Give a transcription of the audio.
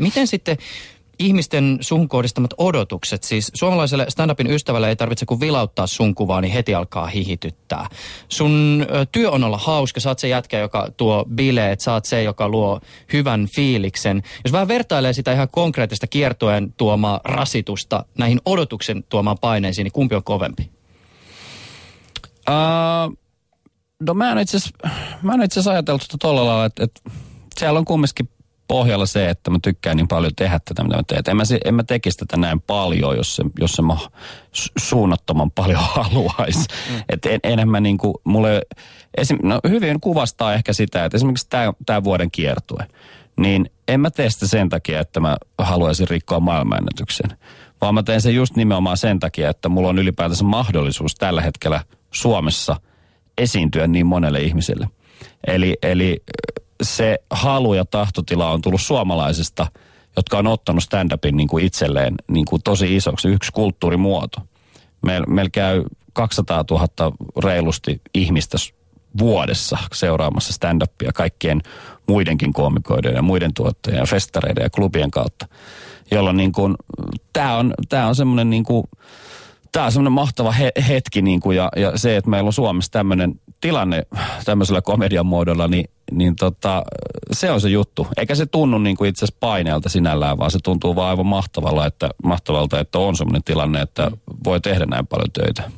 Miten sitten ihmisten suhun kohdistamat odotukset. Siis suomalaiselle stand-upin ystävälle ei tarvitse kuin vilauttaa sun kuvaa, niin heti alkaa hihityttää. Sun työ on olla hauska, oot se jätkä, joka tuo bileet, oot se, joka luo hyvän fiiliksen. Jos vähän vertailee sitä ihan konkreettista kiertojen tuomaa rasitusta näihin odotuksen tuomaan paineisiin, niin kumpi on kovempi? Uh, no mä en itse asiassa ajatellut sitä tuolla lailla, että, että siellä on kumminkin pohjalla se, että mä tykkään niin paljon tehdä tätä, mitä mä teen. En mä, en mä tekisi tätä näin paljon, jos se, jos se mä suunnattoman paljon haluaisi. Mm. Että en, enemmän niin kuin, mulle, esim, no hyvin kuvastaa ehkä sitä, että esimerkiksi tämä vuoden kiertue, niin en mä tee sitä sen takia, että mä haluaisin rikkoa maailmanennätyksen. Vaan mä teen sen just nimenomaan sen takia, että mulla on ylipäätänsä mahdollisuus tällä hetkellä Suomessa esiintyä niin monelle ihmiselle. Eli, eli se halu ja tahtotila on tullut suomalaisista, jotka on ottanut stand-upin niin kuin itselleen niin kuin tosi isoksi, yksi kulttuurimuoto. Meillä meil käy 200 000 reilusti ihmistä vuodessa seuraamassa stand-upia kaikkien muidenkin koomikoiden ja muiden tuottajien ja festareiden ja klubien kautta. Jolloin niin kuin, tämä on, tää on semmoinen niin tämä on semmoinen mahtava he, hetki niin kuin, ja, ja se, että meillä on Suomessa tämmöinen tilanne tämmöisellä komedian muodolla, niin, niin tota, se on se juttu. Eikä se tunnu niin kuin itse asiassa paineelta sinällään, vaan se tuntuu vaan aivan mahtavalla, että, mahtavalta, että on semmoinen tilanne, että voi tehdä näin paljon töitä.